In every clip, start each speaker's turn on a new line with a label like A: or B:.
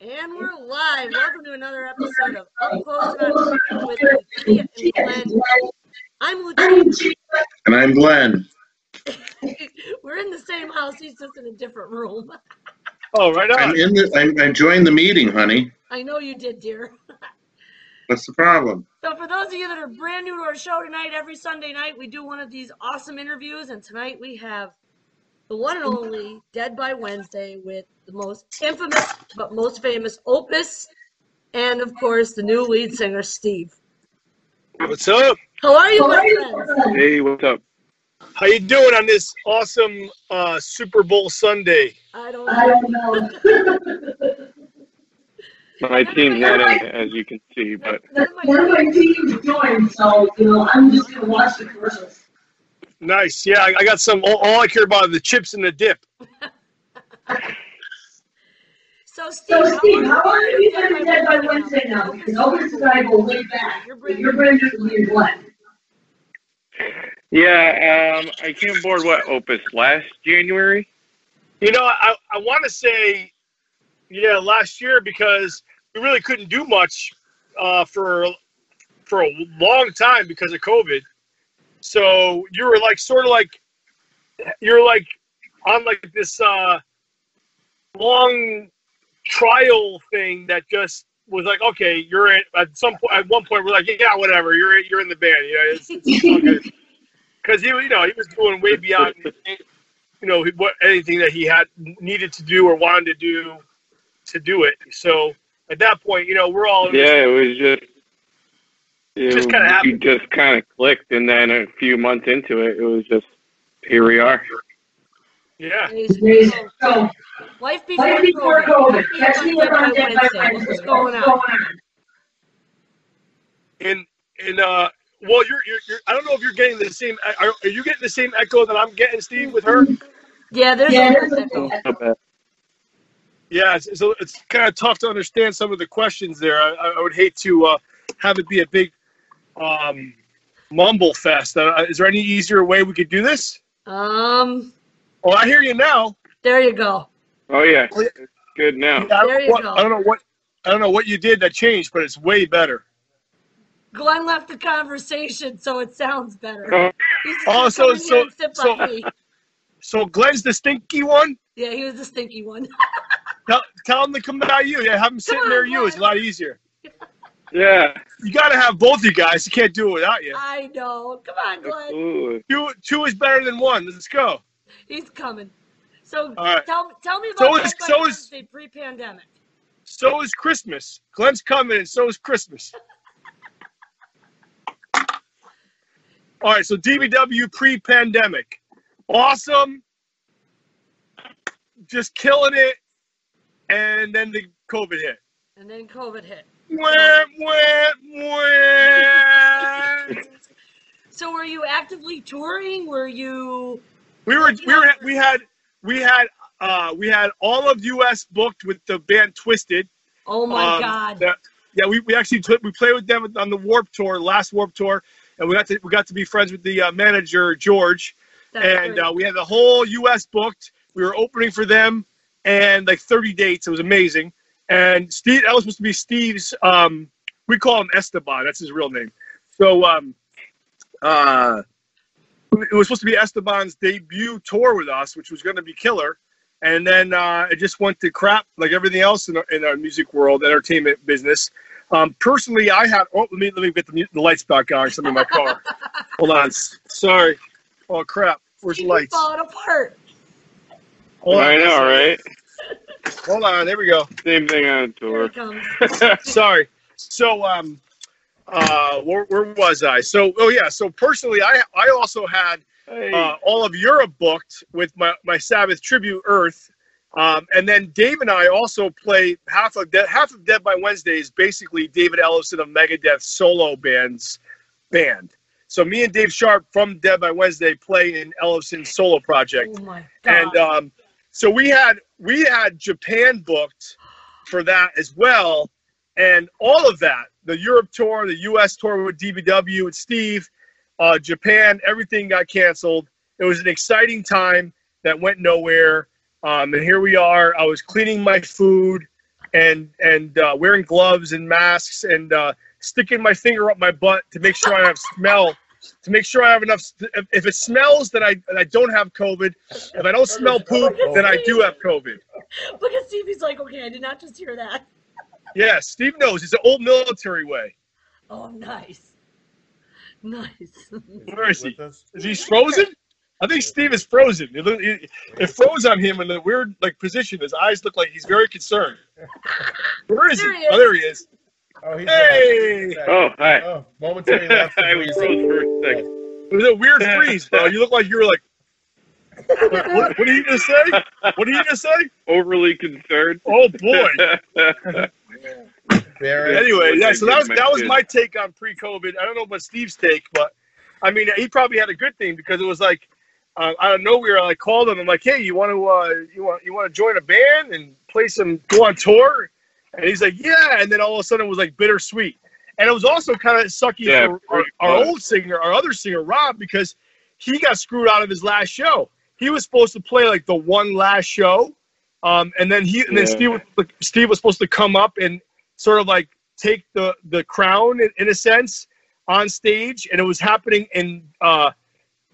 A: And we're live. Welcome to another episode of Up Close and Uncertain with Lucia and Glenn. I'm Lucia.
B: And I'm Glenn.
A: we're in the same house. He's just in a different room.
C: Oh, right on.
B: I'm in the. I, I joined the meeting, honey.
A: I know you did, dear.
B: What's the problem?
A: So, for those of you that are brand new to our show tonight, every Sunday night we do one of these awesome interviews, and tonight we have the one and only Dead by Wednesday with the most infamous but most famous Opus, and of course the new lead singer Steve.
C: What's up?
A: How are you, my friends?
D: Hey, what's up?
C: How you doing on this awesome uh, Super Bowl Sunday?
A: I don't know.
D: My team's not in as you can see, but
A: None of my-
E: One of my team joined, so you know I'm just gonna watch the commercials.
C: Nice. Yeah, I, I got some. All, all I care about are the chips and the dip.
A: So, Steve,
E: So Steve, how long have you
A: Dead
E: been dead by Wednesday now? Because Opus and I go way back.
A: You're
E: But
A: brand
E: new to me and
D: yeah, um, I came aboard what Opus last January.
C: You know, I, I want to say, yeah, last year because we really couldn't do much uh, for for a long time because of COVID. So you were like sort of like you're like on like this uh, long trial thing that just was like, okay, you're in. At some point, at one point, we're like, yeah, whatever, you're you're in the band. You know, it's, it's all good. Because he, you know, he was doing way beyond, you know, what anything that he had needed to do or wanted to do to do it. So at that point, you know, we're all
D: Yeah, it was just. It
C: Just kinda happened.
D: you just kind of clicked, and then a few months into it, it was just here we are.
C: yeah.
A: Amazing. So,
E: So,
A: life before,
E: right before
A: COVID.
E: COVID, catch me up on Dead by Wednesday.
A: What's going on?
C: And and uh, well, you're, you're you're I don't know if you're getting the same. Are, are you getting the same echo that I'm getting, Steve, with her?
A: Yeah, there's
E: Yeah,
A: a
E: there's
A: little echo.
D: Bad.
C: Yeah, it's, it's, it's kind of tough to understand some of the questions there. I, I would hate to uh, have it be a big um, mumble fest. Uh, is there any easier way we could do this?
A: Um,
C: Oh, I hear you now.
A: there you go.
D: Oh yeah,
C: Oh, yeah.
D: it's good now.
C: I don't,
A: There
C: know
A: you
C: what,
A: go.
C: I don't know what I don't know what you did that changed, but it's way better.
A: Glenn left the conversation, so it sounds better.
D: Oh,
C: Oh, so-
A: come in here
C: so- so- So Glenn's the stinky one.
A: Yeah, he was the stinky one.
C: Tell, tell him to come by you. Yeah, have him sitting near you. It's a lot easier.
D: yeah,
C: You got to have both you guys. You can't do it without you.
A: I know. Come on, Glenn.
D: absolutely.
C: Two, two is better than one. Let's go.
A: He's coming. So
C: All right.
A: tell tell me
C: So
A: about
C: is-
A: Dead
C: so is-
A: Wednesday pre-pandemic.
C: So is Christmas. Glenn's coming, and so is Christmas. All right, so DBW pre-pandemic, awesome, just killing it, and then the COVID hit.
A: And then COVID hit.
C: Wah, wah, wah.
A: So were you actively touring? Were you
C: We were, we were, we had, we had, uh, we had all of US booked with the band Twisted.
A: Oh my
C: Um,
A: god.
C: Yeah, yeah, we, we actually took, we played with them on the Warp Tour, last Warp Tour, and we got to we got to be friends with the uh, manager George,
A: That's
C: and uh, we had the whole U.S. booked. We were opening for them, and like 30 dates. It was amazing. And Steve, that was supposed to be Steve's. Um, we call him Esteban. That's his real name. So, um, uh, it was supposed to be Esteban's debut tour with us, which was going to be killer. And then uh, it just went to crap, like everything else in our, in our music world, entertainment business. Um, personally, I had. Oh, let me let me get the, the lights back on. I'm in my car. Hold on. Sorry. Oh crap. Where's the
A: You're
C: lights?
A: falling apart.
C: Hold
D: I know, right?
C: Hold on. There we go.
D: Same thing on
A: Here it
D: tour.
A: comes.
C: Sorry. So, um, uh, where, where was I? So, oh yeah. So personally, I I also had
D: hey,
C: uh, all of Europe booked with my, my Sabbath tribute Earth. Um, and then Dave and I also play half of De- half of Dead by Wednesday is basically David Ellefson of Megadeth solo band's band. So me and Dave Sharp from Dead by Wednesday play in Ellefson's solo project.
A: Oh my god.
C: And um, so we had we had Japan booked for that as well, and all of that the Europe tour, the U.S. tour with DBW and Steve, uh, Japan, everything got canceled. It was an exciting time that went nowhere. Um, and here we are. I was cleaning my food and and uh, wearing gloves and masks and uh, sticking my finger up my butt to make sure I have smell. To make sure I have enough. If, if it smells, then I then I don't have COVID. If I don't smell poop, then I do have COVID.
A: Look at Steve. He's like, okay, I did not just hear that.
C: Yeah, Steve knows. It's an old military way.
A: Oh, nice. Nice.
C: Where is he? Is he frozen? I think Steve is frozen. It, it, it froze on him in a weird like position. His eyes look like he's very concerned. Where is he?
A: There he
C: Oh, there he is.
F: Oh, he's
C: Hey!
F: back.
D: Oh, hi.
F: Oh, momentary lapse of
D: I was froze for a second.
C: It was a weird freeze, bro. You look like you were like. What, what, what did he just say? What did he just say?
D: Overly concerned.
C: Oh boy.
F: Barry,
C: Anyway, yeah. So that was
D: My
C: that was my take on pre-COVID. I don't know about Steve's take, but I mean, he probably had a good thing because it was like uh, out of nowhere. I called him. I'm like, hey, you want to uh, you want you want to join a band and play some go on tour? And he's like, yeah. And then all of a sudden it was like bittersweet. And it was also kind of sucky
D: Yeah,
C: for our, our old singer, our other singer, Rob, because he got screwed out of his last show. He was supposed to play like the one last show, um, and then he and then
D: Yeah.
C: Steve was, Steve was supposed to come up and sort of like take the the crown in, in a sense on stage, and it was happening in uh,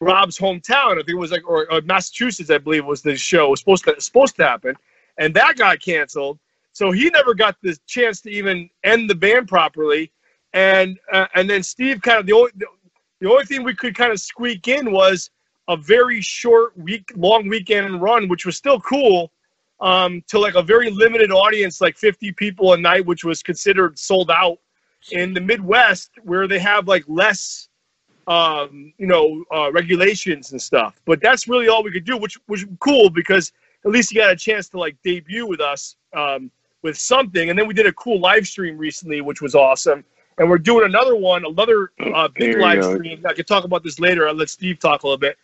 C: Rob's hometown. I think it was like or, or Massachusetts, I believe, was the show was supposed to supposed to happen, and that got canceled. So he never got the chance to even end the band properly, and uh, and then Steve kind of the only the only thing we could kind of squeak in was a very short week long weekend run, which was still cool. Um, to like a very limited audience, like 50 people a night, which was considered sold out in the Midwest, where they have like less, um, you know, uh, regulations and stuff. But that's really all we could do, which was cool because at least you got a chance to like debut with us um, with something. And then we did a cool live stream recently, which was awesome. And we're doing another one, another uh, big live
D: go.
C: stream. I can talk about this later. I'll let Steve talk a little bit.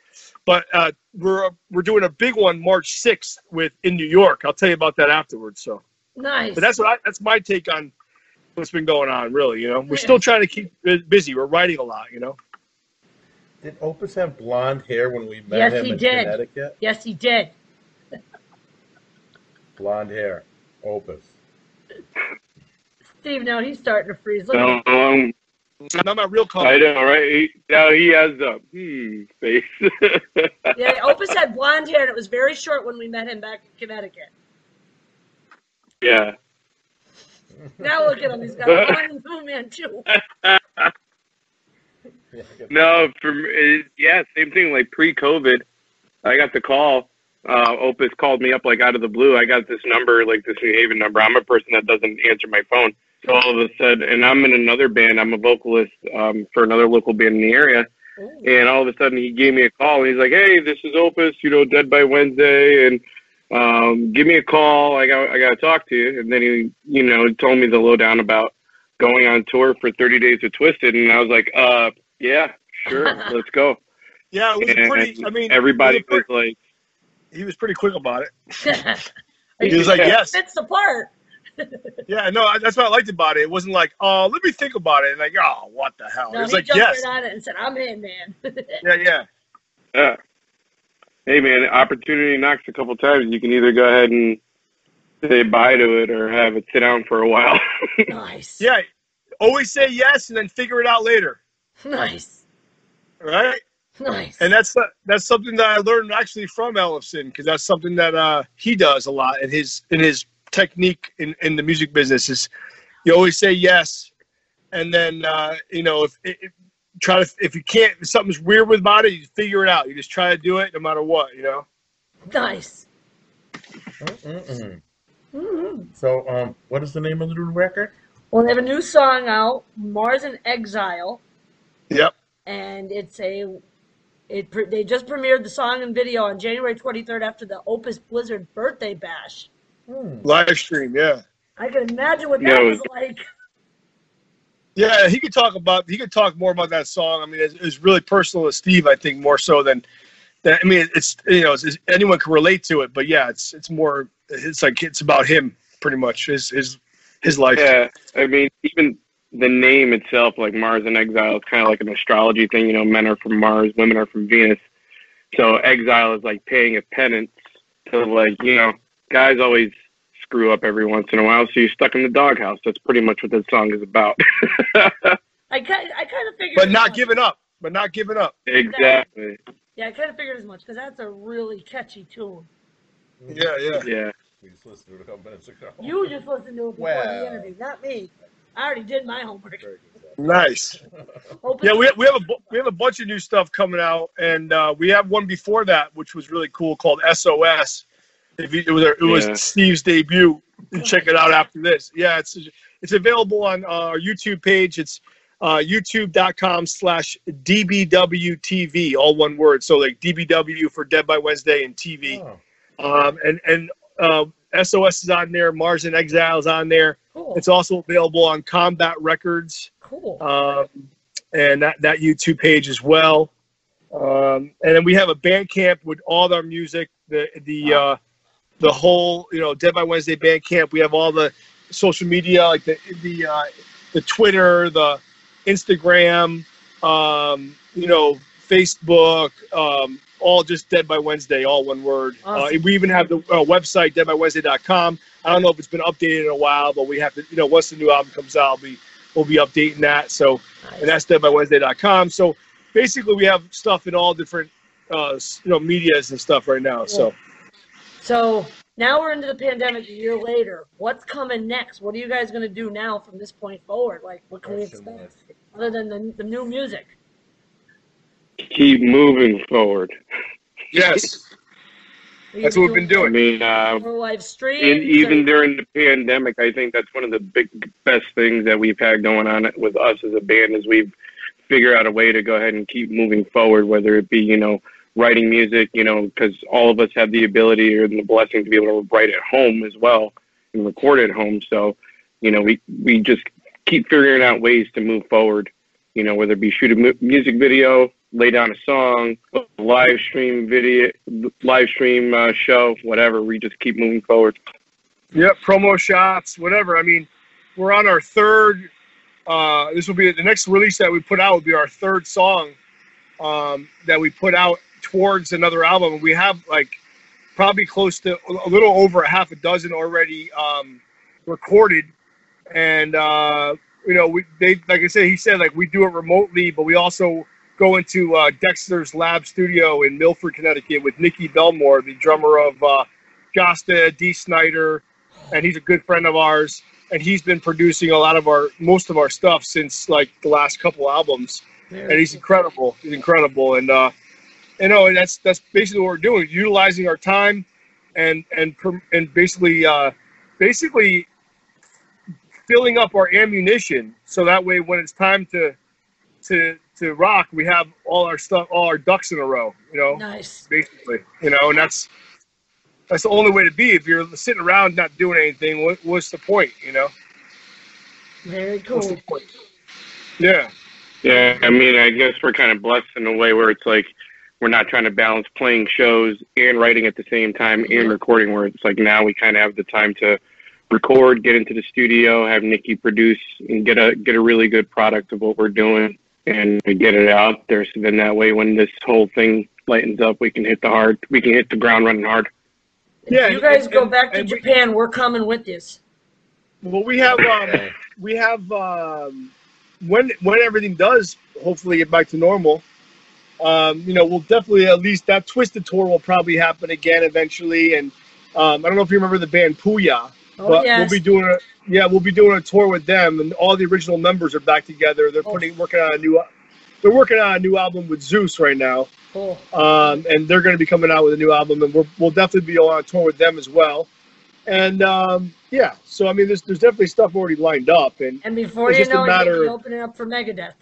C: But uh, we're we're doing a big one March 6th with in New York. I'll tell you about that afterwards. So,
A: Nice.
C: but that's what I, that's my take on what's been going on. Really, you know, we're still trying to keep busy. We're writing a lot, you know.
F: did Opus have blonde hair when we met
A: Yes,
F: him
A: he
F: in
A: did.
F: Connecticut?
A: yes, he did.
F: Blonde hair, Opus.
A: Steve, now he's starting to freeze. Look
D: No,
A: at
D: um,
C: Not my real color.
D: I know, right? He, now he has a hmm face.
A: Yeah, Opus had blonde hair, and it was very short when we met him back in Connecticut.
D: yeah.
A: Now look at him; he's got a blonde blue man too.
F: Yeah, I get-
D: No, for me, yeah, same thing. Like pre-COVID, I got the call. Uh, Opus called me up like out of the blue. I got this number, like this New Haven number. I'm a person that doesn't answer my phone. So all of a sudden, and I'm in another band. I'm a vocalist um, for another local band in the area.
A: Ooh.
D: And all of a sudden, he gave me a call. And he's like, "Hey, this is Opus. You know, Dead by Wednesday, and um, give me a call. I got I got to talk to you." And then he, you know, told me the lowdown about going on tour for 30 days with Twisted, and I was like, "Uh, yeah, sure, let's go."
C: Yeah, it was
D: And
C: pretty. I mean,
D: everybody
C: was,
D: was like,
C: pretty- he was pretty quick about it. He was like, "Yes,
A: fits the part.
C: yeah, no." I- That's what I liked about it. It wasn't like, "Oh, let me think about it." And like, "Oh, what the hell?"
A: No,
C: it was
A: he
C: like,
A: jumped
C: "Yes,
A: right on it and said, "I'm in, man."
C: yeah, yeah."
D: "Yeah." Hey, man, opportunity knocks a couple times. You can either go ahead and say bye to it, or have it sit down for a while.
A: nice.
C: Yeah, always say yes and then figure it out later,
A: Nice.
C: right?
A: Nice.
C: And that's that's something that I learned actually from Ellefson because that's something that uh, he does a lot in his in his technique in, in the music business is you always say yes, and then uh, you know if, if try to if you can't if something's weird with about it, you figure it out. You just try to do it no matter what, you know.
A: nice.
F: Mm-mm-mm.
A: Mhm.
F: So, um, what is the name of the new record?
A: Well, they have a new song out, "Mars in Exile,"
C: Yep.
A: and it's a. It pre- they just premiered the song and video on January 23rd after the Opus Blizzard birthday bash.
F: Hmm.
C: Live stream, yeah.
A: I can imagine what that
D: it
A: was
D: was-
A: like.
C: Yeah, he could talk about he could talk more about that song. I mean, it's, it's really personal to Steve. I think more so than that. I mean, it's you know, it's, it's- anyone can relate to it, but yeah, it's it's more. It's like it's about him pretty much. His his his life.
D: Yeah, I mean, even the name itself, like Mars in Exile, is kind of like an astrology thing. You know, men are from Mars, women are from Venus. So exile is like paying a penance to like you know, guys always screw up every once in a while, so you're stuck in the doghouse. That's pretty much what that song is about.
A: I kind I kind of figured.
C: But not
A: much.
C: giving up. But not giving up.
D: exactly.
A: Yeah, I kind of figured as much because that's a really catchy tune.
C: Yeah, yeah.
D: Yeah.
F: We just listened to it a couple minutes ago.
A: You just listened to it before
F: Well.
A: the interview, not me. I already did my homework.
F: Very good stuff.
C: Nice. Yeah, we, we have a we have a bunch of new stuff coming out, and uh, we have one before that, which was really cool, called SOS. If you, it was it was
D: Yeah.
C: Steve's debut. Check it out after this. Yeah, it's it's available on uh, our YouTube page. It's uh, youtube.com slash dbwtv, all one word. So like dbw for Dead by Wednesday and TV.
F: Oh,
C: Um, and and uh, SOS is on there. Mars and Exile is on there.
A: cool.
C: It's also available on Combat Records
A: cool.
C: um, and that, that YouTube page as well. Um, and then we have a Bandcamp with all our music, the the uh, the whole you know Dead by Wednesday Bandcamp. We have all the social media like the the uh, the Twitter, the Instagram, um, you know Facebook, um, all just Dead by Wednesday, all one word. Uh, we even have the uh, website deadbywednesday.com. I don't know if it's been updated in a while, but we have to you know once the new album comes out, we we'll be updating that. So
A: Nice.
C: and that's deadbywednesday.com. So basically, we have stuff in all different, uh, you know, medias and stuff right now. So
A: So now we're into the pandemic a year later. What's coming next? What are you guys going to do now from this point forward? Like, what can we expect
F: mark.
A: other than the, the new music?
D: Keep moving forward.
C: yes, That's what we've been doing.
D: I mean, uh,
A: live streams.
D: and even during the pandemic, I think that's one of the big best things that we've had going on with us as a band is we've figured out a way to go ahead and keep moving forward, whether it be you know writing music, you know, because all of us have the ability or the blessing to be able to write at home as well and record at home. So, you know, we we just keep figuring out ways to move forward. You know, whether it be shoot a mu- music video, lay down a song, live stream video, live stream uh, show, whatever. We just keep moving forward.
C: Yep, promo shots, whatever. I mean, we're on our third. Uh, this will be the next release that we put out. Will be our third song um, that we put out towards another album. We have like probably close to a little over a half a dozen already um, recorded, and uh, you know, we they like I said, he said like we do it remotely, but we also go into uh, Dexter's Lab Studio in Milford, Connecticut, with Nikki Bellmore, the drummer of uh, Josta, Dee Snider, and he's a good friend of ours. And he's been producing a lot of our most of our stuff since like the last couple albums. And he's incredible. He's incredible. And uh, you know, and that's that's basically what we're doing, utilizing our time, and and and basically uh, basically filling up our ammunition so that way when it's time to to to rock, we have all our stuff, all our ducks in a row. You know
A: Nice.
C: basically. You know, and that's that's the only way to be. If you're sitting around not doing anything, what, what's the point? You know,
A: Very cool.
C: Yeah,
D: Yeah, I mean, I guess we're kind of blessed in a way where it's like we're not trying to balance playing shows and writing at the same time and mm-hmm. recording. Where it's like now we kind of have the time to record, get into the studio, have Nikki produce, and get a get a really good product of what we're doing, and get it out there. So then that way, when this whole thing lightens up, we can hit the hard, we can hit the ground running hard.
C: Yeah,
A: If you guys
C: and-
A: go
C: and-
A: back to
C: and we-
A: Japan, we're coming with you.
C: Well, we have um, we have um, when when everything does hopefully get back to normal. Um, you know, we'll definitely at least that twisted tour will probably happen again eventually. And um, I don't know if you remember the band Puya,
A: Oh,
C: but
A: yes.
C: we'll be doing a yeah we'll be doing a tour with them, and all the original members are back together. They're
A: Oh.
C: putting working on a new they're working on a new album with Zeus right now.
A: Cool.
C: um, and they're going to be coming out with a new album, and we're, we'll definitely be on a tour with them as well. And um, yeah, so I mean, there's there's definitely stuff already lined up, and
A: And before you know it, you'll be opening up for Megadeth.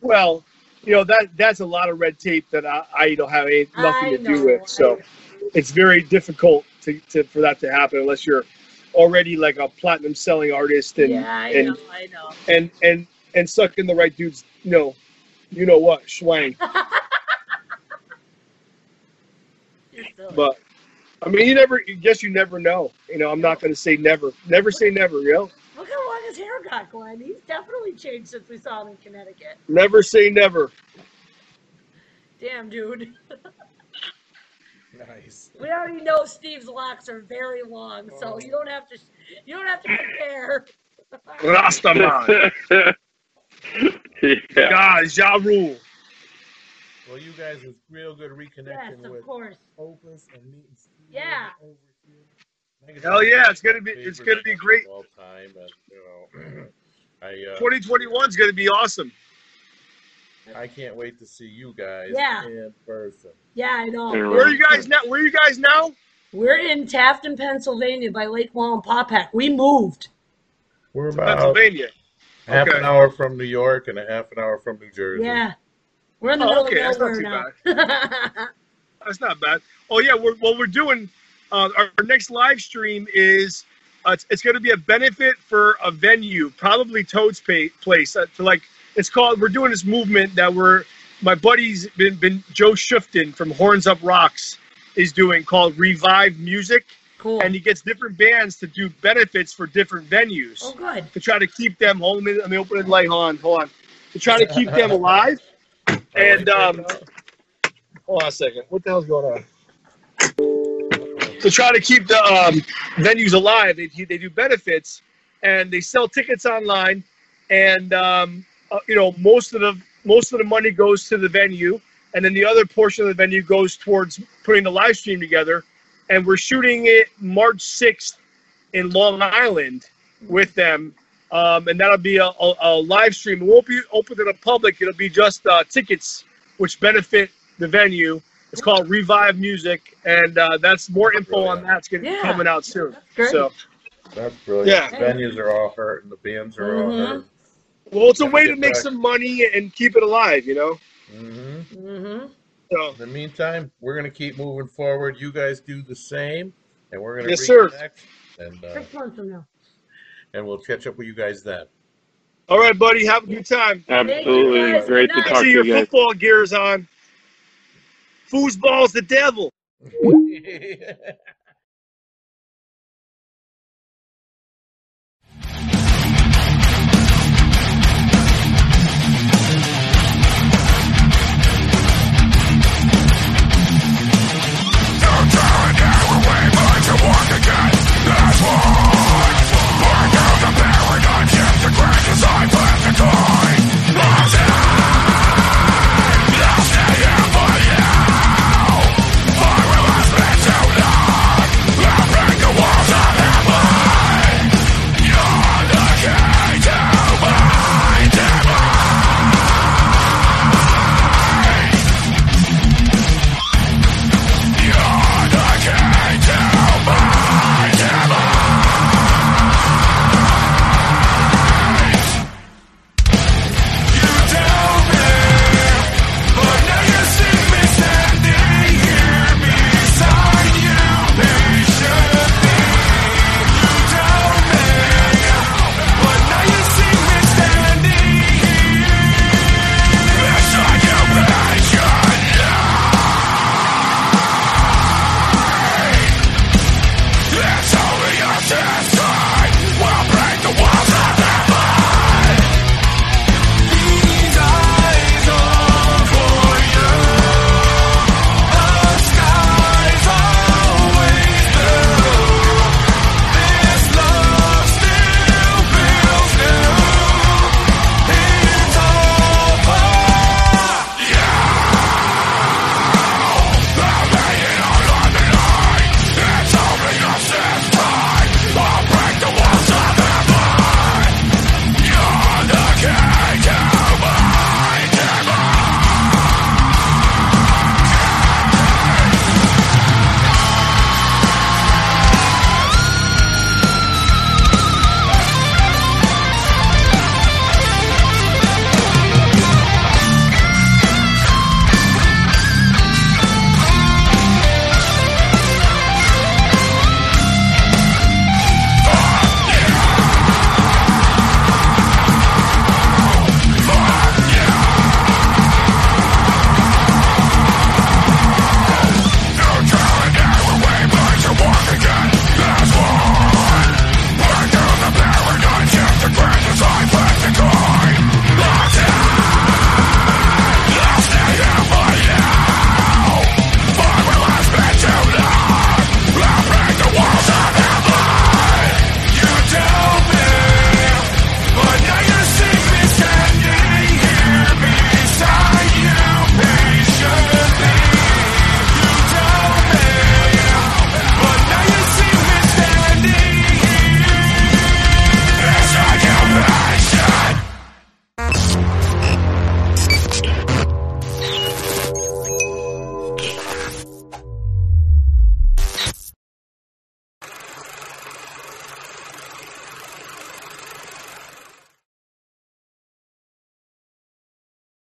C: well, you know that that's a lot of red tape that I, I don't have any, nothing
A: I
C: to do with. So it's very difficult to, to for that to happen unless you're already like a platinum selling artist and
A: yeah, I
C: and,
A: know, I know.
C: and and and sucking the right dudes, you know, you know what, schwang. But I mean, you never. I guess you never know. You know, I'm not going to say never. Never say never. You know,
A: Look how long his hair got, Glenn. He's definitely changed since we saw him in Connecticut.
C: never say never.
A: Damn, dude.
F: Nice.
A: We already know Steve's locks are very long, so you don't have to. You don't have to compare.
C: Rastaman.
D: yeah.
C: God, Ja Rule.
F: Well, you guys was real good
A: yes,
F: reconnecting
A: of
F: with
A: course.
F: Opus and meeting Steve
A: Yeah.
F: over here.
C: Hell yeah, it's gonna be- it's gonna be great.
F: All time, and you know, I uh,
C: 2021 is going to be awesome.
F: I can't wait to see you guys
A: Yeah.
F: in person.
A: Yeah, I know.
C: Where are you guys now? Where are you guys now?
A: We're in Tafton, Pennsylvania, by Lake Wallenpaupack. We moved.
F: We're about
C: Pennsylvania.
F: half
C: Okay.
F: an hour from New York and a half an hour from New Jersey.
A: Yeah, we're in the
C: Oh,
A: middle
C: okay,
A: of
C: that's not too
A: now.
C: That's not bad. Oh yeah, we're, what we're doing. Uh, our, our next live stream is uh, it's, it's going to be a benefit for a venue, probably Toad's pa- Place. Uh, to like, it's called. We're doing this movement that we're. My buddy's been been Joe Shifton from Horns Up Rocks is doing called Revive Music,
A: cool.
C: and he gets different bands to do benefits for different venues.
A: Oh, good.
C: to try to keep them. Hold on, let me open the light. Hold on, hold on. To try to keep them alive. And um, hold on a second. What the hell's going on? To try to keep the um, venues alive, they they do benefits, and they sell tickets online, and um, uh, you know most of the most of the money goes to the venue, and then the other portion of the venue goes towards putting the live stream together. And we're shooting it March sixth in Long Island with them, um, and that'll be a, a, a live stream. It won't be open to the public. It'll be just uh, tickets, which benefit the venue. It's called Revive Music, and uh, that's more info on that's gonna be coming out soon.
A: Great.
C: So,
F: That's brilliant.
C: Yeah.
F: The venues are all hurt, and The bands are all
A: Mhm.
F: Hurting.
C: well, it's a way to
F: Get
C: make
F: back.
C: some money and keep it alive, you know.
F: Mm-hmm.
A: Mm-hmm.
C: So,
F: In the meantime, we're gonna keep moving forward. You guys do the same, and we're gonna
C: Yes, sir.
F: and uh,
A: Six months from now.
F: and we'll catch up with you guys then.
C: all right, buddy, have a good time.
D: Absolutely.
A: guys.
D: Great
A: Good
D: to talk
C: See
D: to
C: your
D: you guys.
C: football gears on. Foosball's the devil.